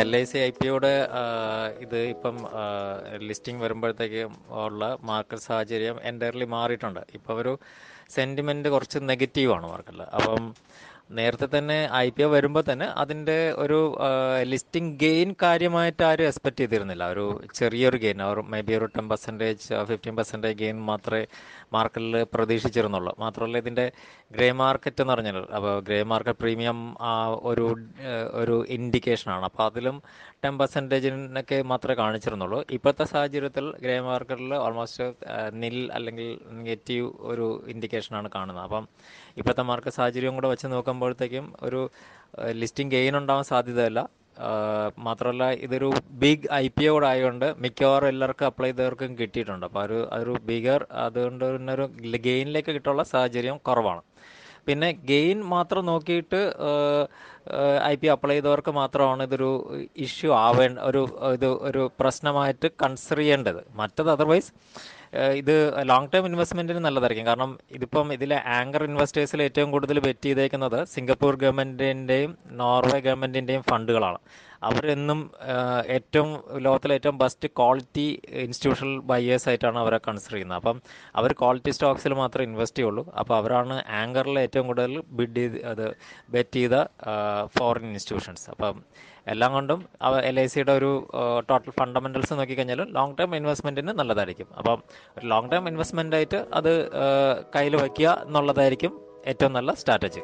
L I C I പിയുടെ ഇത് ഇപ്പം ലിസ്റ്റിംഗ് വരുമ്പോഴത്തേക്കും ഉള്ള മാർക്കറ്റ് സാഹചര്യം എന്റയർലി മാറിയിട്ടുണ്ട്. ഇപ്പോൾ ഒരു സെന്റിമെന്റ് കുറച്ച് നെഗറ്റീവാണ് മാർക്കറ്റിൽ അപ്പം നേരത്തെ തന്നെ ഐ പി ഒ വരുമ്പോൾ തന്നെ അതിന്റെ ഒരു ലിസ്റ്റിംഗ് ഗെയിൻ കാര്യമായിട്ട് ആരും എക്സ്പെക്ട് ചെയ്തിരുന്നില്ല. ഒരു ചെറിയൊരു ഗെയിൻ അവർ മേ ബി ഒരു ten percentage fifteen percentage gain മാത്രമേ മാർക്കറ്റിൽ പ്രതീക്ഷിച്ചിരുന്നുള്ളൂ. മാത്രമല്ല ഇതിന്റെ ഗ്രേ മാർക്കറ്റ് എന്ന് പറഞ്ഞാൽ അപ്പോൾ ഗ്രേ മാർക്കറ്റ് പ്രീമിയം ഒരു ഒരു ഒരു ഇൻഡിക്കേഷനാണ് അപ്പോൾ അതിലും ടെൻ പെർസെന്റേജിനൊക്കെ മാത്രമേ കാണിച്ചിരുന്നുള്ളൂ. ഇപ്പോഴത്തെ സാഹചര്യത്തിൽ ഗ്രേ മാർക്കറ്റിൽ ഓൾമോസ്റ്റ് നിൽ അല്ലെങ്കിൽ നെഗറ്റീവ് ഒരു ഇൻഡിക്കേഷനാണ് കാണുന്നത്. അപ്പം ഇപ്പോഴത്തെ മാർക്കറ്റ് സാഹചര്യം കൂടെ വെച്ച് നോക്കുമ്പോഴത്തേക്കും ഒരു ലിസ്റ്റിംഗ് ഗെയിൻ ഉണ്ടാവാൻ സാധ്യതയല്ല മാത്രമല്ല ഇതൊരു ബിഗ് ഐ പി ഒ ആയതുകൊണ്ട് മിക്കവാറും എല്ലാവർക്കും അപ്ലൈ ചെയ്തവർക്കും കിട്ടിയിട്ടുണ്ട്. അപ്പോൾ ഒരു അതൊരു ബിഗർ അതുകൊണ്ട് തന്നെ ഒരു ഗെയിനിലേക്ക് കിട്ടാനുള്ള സാഹചര്യം കുറവാണ്. പിന്നെ ഗെയിൻ മാത്രം നോക്കിയിട്ട് ഐ പി അപ്ലൈ ചെയ്തവർക്ക് മാത്രമാണ് ഇതൊരു ഇഷ്യൂ ആവേണ്ട ഒരു ഇത് ഒരു പ്രശ്നമായിട്ട് കൺസിഡർ ചെയ്യേണ്ടത്. മറ്റത് അതർവൈസ് ഇത് ലോങ് ടേം ഇൻവെസ്റ്റ്മെന്റിന് നല്ലതായിരിക്കും. കാരണം ഇതിപ്പം ഇതിലെ ആങ്കർ ഇൻവെസ്റ്റേഴ്സിൽ ഏറ്റവും കൂടുതൽ ബെറ്റ് ചെയ്തേക്കുന്നത് സിംഗപ്പൂർ ഗവൺമെന്റിന്റെയും നോർവേ ഗവൺമെന്റിന്റെയും ഫണ്ടുകളാണ്. അവരെന്നും ഏറ്റവും ലോകത്തിലെ ഏറ്റവും ബെസ്റ്റ് ക്വാളിറ്റി ഇൻസ്റ്റിറ്റ്യൂഷണൽ ബയേഴ്സ് ആയിട്ടാണ് അവരെ കൺസിഡർ ചെയ്യുന്നത്. അപ്പം അവർ ക്വാളിറ്റി സ്റ്റോക്സിൽ മാത്രമേ ഇൻവെസ്റ്റ് ചെയ്യുള്ളൂ. അപ്പോൾ അവരാണ് ആങ്കറിൽ ഏറ്റവും കൂടുതൽ ബിഡ് ചെയ്ത് അത് ബെറ്റ് ചെയ്ത ഫോറിൻ ഇൻസ്റ്റിറ്റ്യൂഷൻസ് അപ്പം എല്ലാം കൊണ്ടും എൽ ഐ സിയുടെ ഒരു ടോട്ടൽ ഫണ്ടമെന്റൽസ് നോക്കിക്കഴിഞ്ഞാൽ ലോങ് ടേം ഇൻവെസ്റ്റ്മെന്റിന് നല്ലതായിരിക്കും. അപ്പം ഒരു ലോങ് ടേം ഇൻവെസ്റ്റ്മെന്റ് ആയിട്ട് അത് കയ്യിൽ വയ്ക്കുക എന്നുള്ളതായിരിക്കും ഏറ്റവും നല്ല സ്ട്രാറ്റജി